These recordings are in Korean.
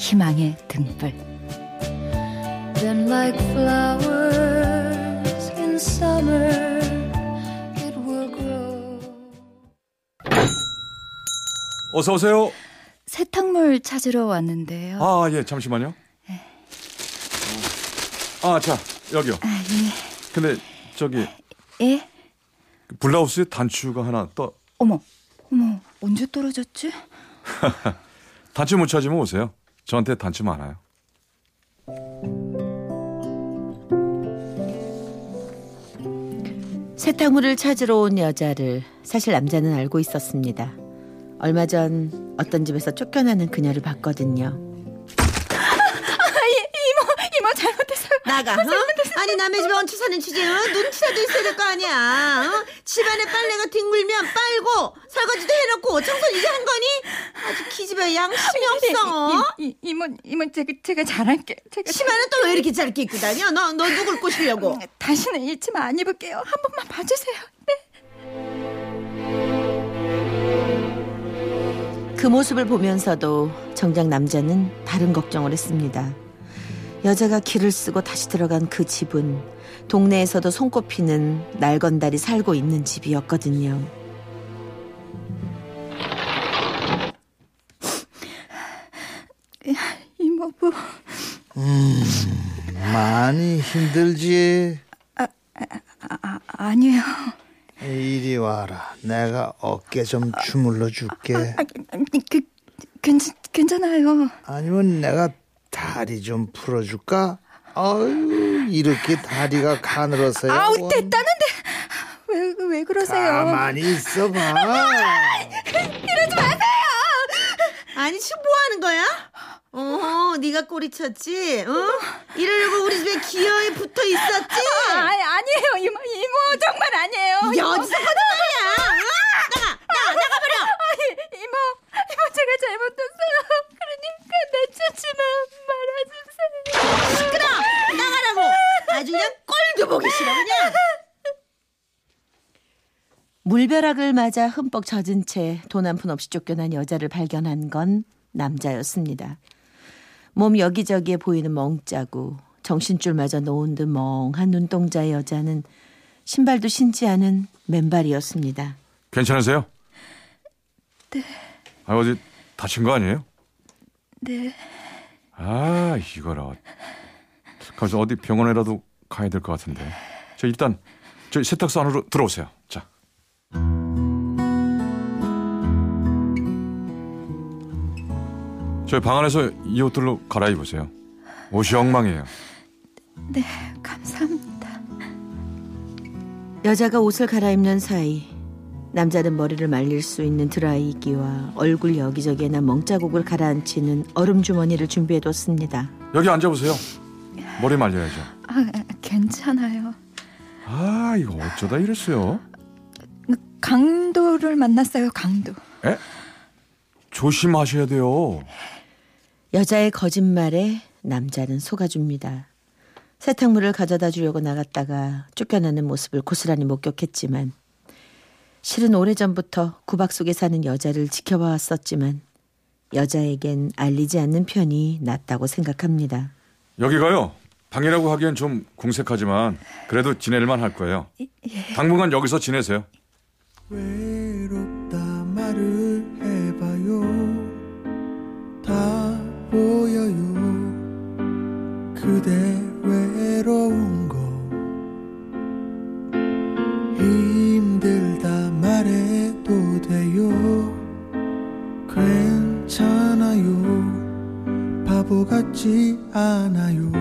희망의 등불 Then like flowers in summer it will grow 어서 오세요. 세탁물 찾으러 왔는데요. 아, 예, 잠시만요. 네. 아, 자, 여기요. 아, 예. 근데 저기 예? 블라우스에 단추가 하나 떠. 어머, 어머, 언제 떨어졌지? 단추 못 찾으면 오세요. 저한테 단추 많아요. 세탁물을 찾으러 온 여자를 사실 남자는 알고 있었습니다. 얼마 전 어떤 집에서 쫓겨나는 그녀를 봤거든요. 나가. 어? 아니 남의 집에 얹혀 사는 주제에 어? 눈치라도 있어야 될 거 아니야. 어? 집안에 빨래가 뒹굴면 빨고 설거지도 해놓고 청소는 이제 한 거니? 아주 기집애 양심이 없어. 이, 이, 이모 이모 제가 제가 잘할게. 제가 치마는 또 왜 이렇게 짧게 입고 다녀? 너 너 누굴 꼬시려고? 음, 다시는 이 치마 안 입을게요. 한 번만 봐주세요. 네. 그 모습을 보면서도 정작 남자는 다른 걱정을 했습니다. 여자가 길을 쓰고 다시 들어간 그 집은 동네에서도 손꼽히는 날건달이 살고 있는 집이었거든요. 음, 많이 힘들지? 아, 아, 아, 아니에요. 이리 와라. 내가 어깨 좀 주물러 줄게. 아, 아, 그, 괜찮, 괜찮아요. 아니면 내가 다리 좀 풀어줄까? 아유 이렇게 다리가 가늘어서요. 아우 됐다는데 왜 왜 그러세요? 가만히 있어봐. 이러지 마세요. 아니 지금 뭐 하는 거야? 어, 네가 꼬리쳤지? 어? 이러려고 우리 집에 기어이 붙어 있었지? 아, 아니에요, 이모, 이모 정말 아니에요. 어디서 거짓말이야? 어? 나가, 나가, 나가버려. 아니, 이모, 이모 제가 잘못했어요. 그러니까 내쫓지만 말아주세요. 시끄러, 나가라고. 아주 그냥 꼴도 보기 싫어 그냥. 물벼락을 맞아 흠뻑 젖은 채 돈 한 푼 없이 쫓겨난 여자를 발견한 건 남자였습니다. 몸 여기저기에 보이는 멍자구, 정신줄마저 놓은 듯 멍한 눈동자의 여자는 신발도 신지 않은 맨발이었습니다. 괜찮으세요? 네. 아, 어디 다친 거 아니에요? 네. 아, 이거라. 가서 어디 병원에라도 가야 될 것 같은데. 저 일단 저 세탁소 안으로 들어오세요. 저희 방 안에서 이 옷들로 갈아입으세요. 옷이 엉망이에요. 네, 감사합니다. 여자가 옷을 갈아입는 사이 남자는 머리를 말릴 수 있는 드라이기와 얼굴 여기저기에 난 멍자국을 가라앉히는 얼음 주머니를 준비해뒀습니다. 여기 앉아보세요. 머리 말려야죠. 아, 괜찮아요. 아, 이거 어쩌다 이랬어요? 강도를 만났어요, 강도. 에? 조심하셔야 돼요. 여자의 거짓말에 남자는 속아줍니다. 세탁물을 가져다 주려고 나갔다가 쫓겨나는 모습을 고스란히 목격했지만 실은 오래전부터 구박 속에 사는 여자를 지켜봐왔었지만 여자에겐 알리지 않는 편이 낫다고 생각합니다. 여기가요. 방이라고 하기엔 좀 궁색하지만 그래도 지낼만 할 거예요. 당분간 여기서 지내세요. 외 보여요. 그대 외로운 거. 힘들다 말해도 돼요. 괜찮아요. 바보 같지 않아요.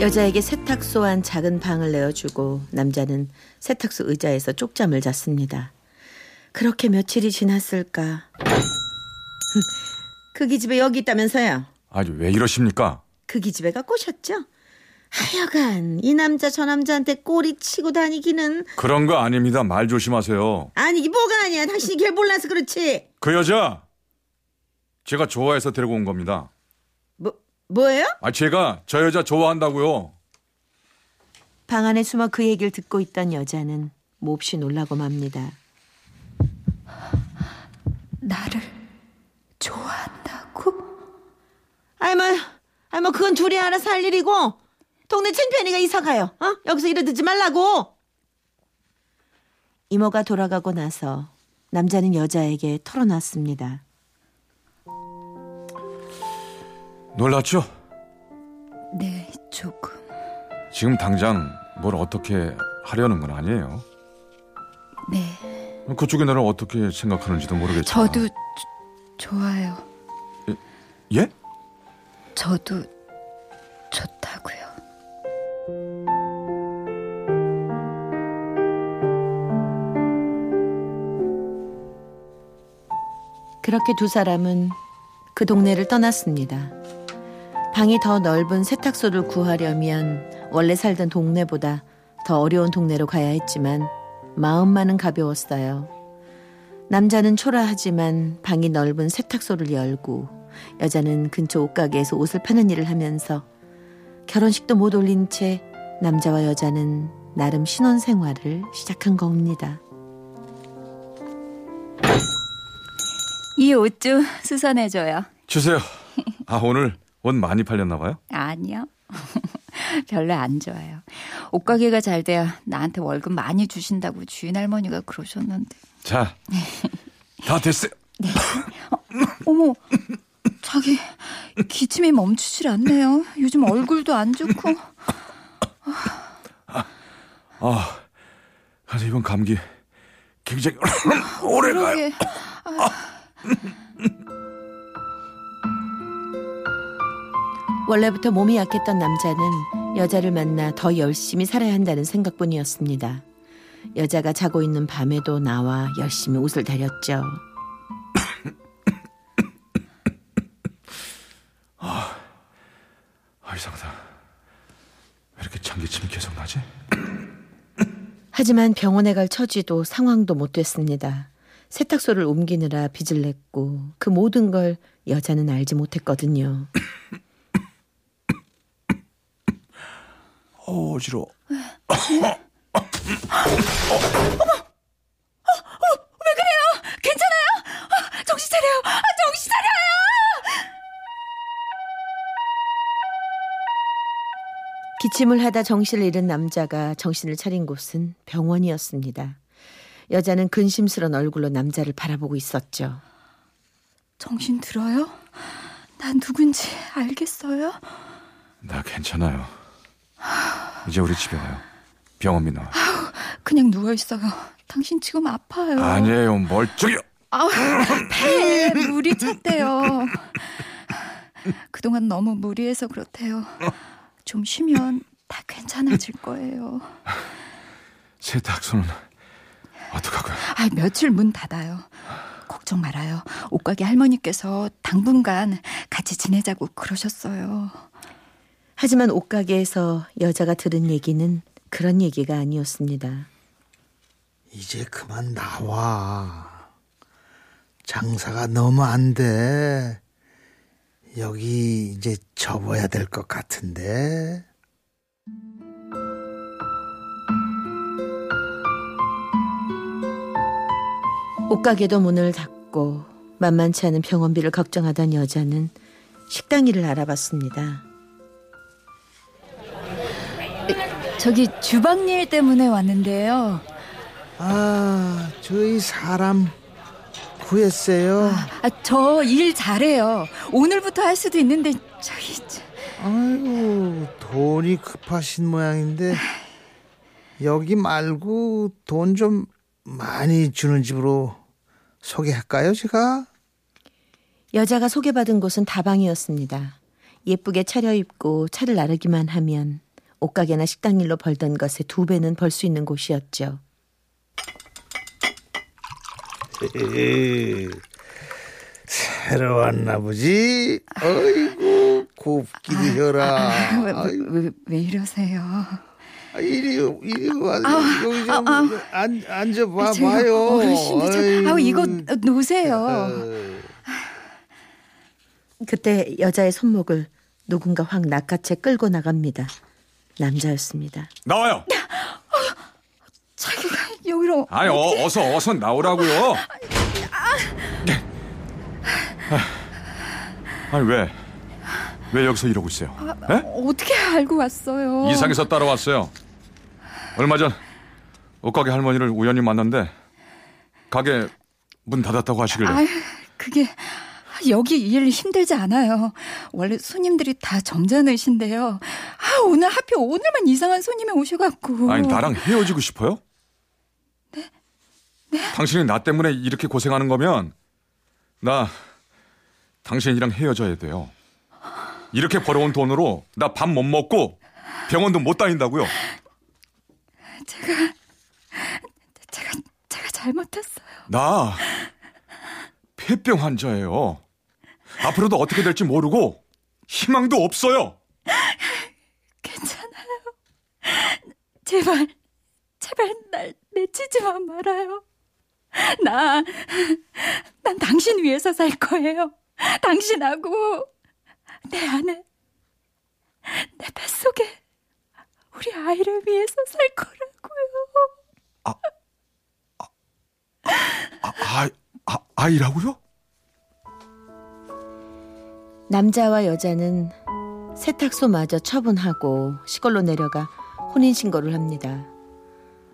여자에게 세탁소 안 작은 방을 내어주고 남자는 세탁소 의자에서 쪽잠을 잤습니다. 그렇게 며칠이 지났을까? 그 기집애 여기 있다면서요? 아주 왜 이러십니까? 그 기집애가 꼬셨죠? 하여간 이 남자 저 남자한테 꼬리 치고 다니기는 그런 거 아닙니다. 말 조심하세요. 아니 이게 뭐가 아니야 당신이 걔 몰라서 그렇지 그 여자 제가 좋아해서 데리고 온 겁니다. 뭐 뭐예요? 아 제가 저 여자 좋아한다고요. 방 안에 숨어 그 얘기를 듣고 있던 여자는 몹시 놀라고 맙니다. 나를 좋아한다고? 아이 뭐, 아이 뭐 그건 둘이 알아서 할 일이고 동네 창피하니까 이사 가요 어? 여기서 이러듣지 말라고 이모가 돌아가고 나서 남자는 여자에게 털어놨습니다. 놀랐죠? 네, 조금. 지금 당장 뭘 어떻게 하려는 건 아니에요. 네, 그쪽이 나를 어떻게 생각하는지도 모르겠지만. 저도 조- 좋아요. 예? 저도 좋다고요. 그렇게 두 사람은 그 동네를 떠났습니다. 방이 더 넓은 세탁소를 구하려면 원래 살던 동네보다 더 어려운 동네로 가야 했지만 마음만은 가벼웠어요. 남자는 초라하지만 방이 넓은 세탁소를 열고 여자는 근처 옷가게에서 옷을 파는 일을 하면서 결혼식도 못 올린 채 남자와 여자는 나름 신혼 생활을 시작한 겁니다. 이 옷 좀 수선해줘요. 주세요. 아 오늘 옷 많이 팔렸나 봐요. 아니요. 별로 안 좋아요. 옷가게가 잘 돼야 나한테 월급 많이 주신다고 주인 할머니가 그러셨는데. 자, 다 됐어요. 어머, 자기 기침이 멈추질 않네요. 요즘 얼굴도 안 좋고. 아, 아주 이번 감기 굉장히 오래 가요. 그러게. 원래부터 몸이 약했던 남자는 여자를 만나 더 열심히 살아야 한다는 생각뿐이었습니다. 여자가 자고 있는 밤에도 나와 열심히 옷을 다렸죠. 아 이상하다. 왜 이렇게 장기침이 계속 나지? 하지만 병원에 갈 처지도 상황도 못 됐습니다. 세탁소를 옮기느라 빚을 냈고 그 모든 걸 여자는 알지 못했거든요. 어, 어지러. 괜찮아요? 정신 차려요. 아, 정신 차려요. 기침을 하다 정신을 잃은 남자가 정신을 차린 곳은 병원이었습니다. 여자는 근심스런 얼굴로 남자를 바라보고 있었죠. 정신 들어요? 난 누군지 알겠어요? 나 괜찮아요. 이제 우리 집에 가요. 병원비 나와. 그냥 누워 있어요. 당신 지금 아파요. 아니에요, 멀쩡해요. 아, 배에 물이 찼대요. 그동안 너무 무리해서 그렇대요. 좀 쉬면 다 괜찮아질 거예요. 세탁소는 어떡하고요? 아, 며칠 문 닫아요. 걱정 말아요. 옷가게 할머니께서 당분간 같이 지내자고 그러셨어요. 하지만 옷가게에서 여자가 들은 얘기는 그런 얘기가 아니었습니다. 이제 그만 나와. 장사가 너무 안 돼. 여기 이제 접어야 될 것 같은데. 옷가게도 문을 닫고 만만치 않은 병원비를 걱정하던 여자는 식당 일을 알아봤습니다. 저기 주방 일 때문에 왔는데요. 아, 저희 사람 구했어요. 아, 저 일 잘해요. 오늘부터 할 수도 있는데 저기 저- 아이고, 돈이 급하신 모양인데 여기 말고 돈 좀 많이 주는 집으로 소개할까요, 제가? 여자가 소개받은 곳은 다방이었습니다. 예쁘게 차려입고 차를 나르기만 하면 옷가게나 식당 일로 벌던 것의 두 배는 벌 수 있는 곳이었죠. 새로 왔나 보지? 어이구, 곱기도 혀라. 왜, 왜, 왜, 왜 이러세요? 아, 이리 이리 와 아, 여기 좀 아, 아. 앉, 앉아봐 제가 봐요. 어르신들 아우 이거. 놓으세요. 어. 그때 여자의 손목을 누군가 확 낚아채 끌고 나갑니다. 남자였습니다. 나와요. 자기가 여기로 아니 어, 어서 어서 나오라고요. 네. 아, 아니 왜? 왜 여기서 이러고 있어요? 에? 어떻게 알고 왔어요? 이상해서 따라왔어요. 얼마 전 옷가게 할머니를 우연히 만났는데 가게 문 닫았다고 하시길래 아유, 그게 여기 일 힘들지 않아요. 원래 손님들이 다 점잖으신데요. 아, 오늘 하필 오늘만 이상한 손님이 오셔갖고. 아니 나랑 헤어지고 싶어요? 네? 당신이 나 때문에 이렇게 고생하는 거면 나 당신이랑 헤어져야 돼요. 이렇게 벌어온 돈으로 나 밥 못 먹고 병원도 못 다닌다고요. 제가 제가 잘못했어요. 나 폐병 환자예요. 앞으로도 어떻게 될지 모르고 희망도 없어요. 괜찮아요. 제발 제발 날 내치지만 말아요. 나, 난 당신 위해서 살 거예요. 당신하고 내 안에 내 뱃속에 우리 아이를 위해서 살 거라고요. 아, 아, 아 아이라고요? 남자와 여자는 세탁소마저 처분하고 시골로 내려가 혼인신고를 합니다.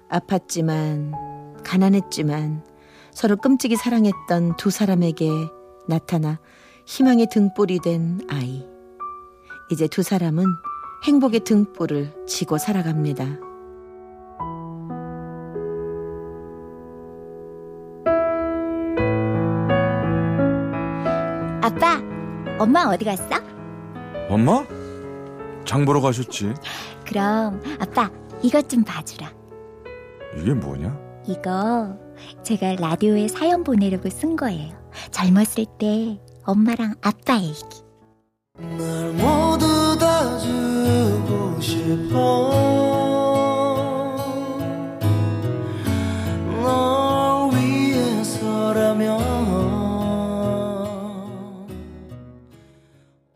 아팠지만, 가난했지만, 서로 끔찍이 사랑했던 두 사람에게 나타나 희망의 등불이 된 아이. 이제 두 사람은 행복의 등불을 지고 살아갑니다. 아빠, 엄마 어디 갔어? 엄마? 장 보러 가셨지. 그럼 아빠 이것 좀 봐주라. 이게 뭐냐? 이거 제가 라디오에 사연 보내려고 쓴 거예요. 젊었을 때 엄마랑 아빠 얘기. 날 모두 다 주고 싶어.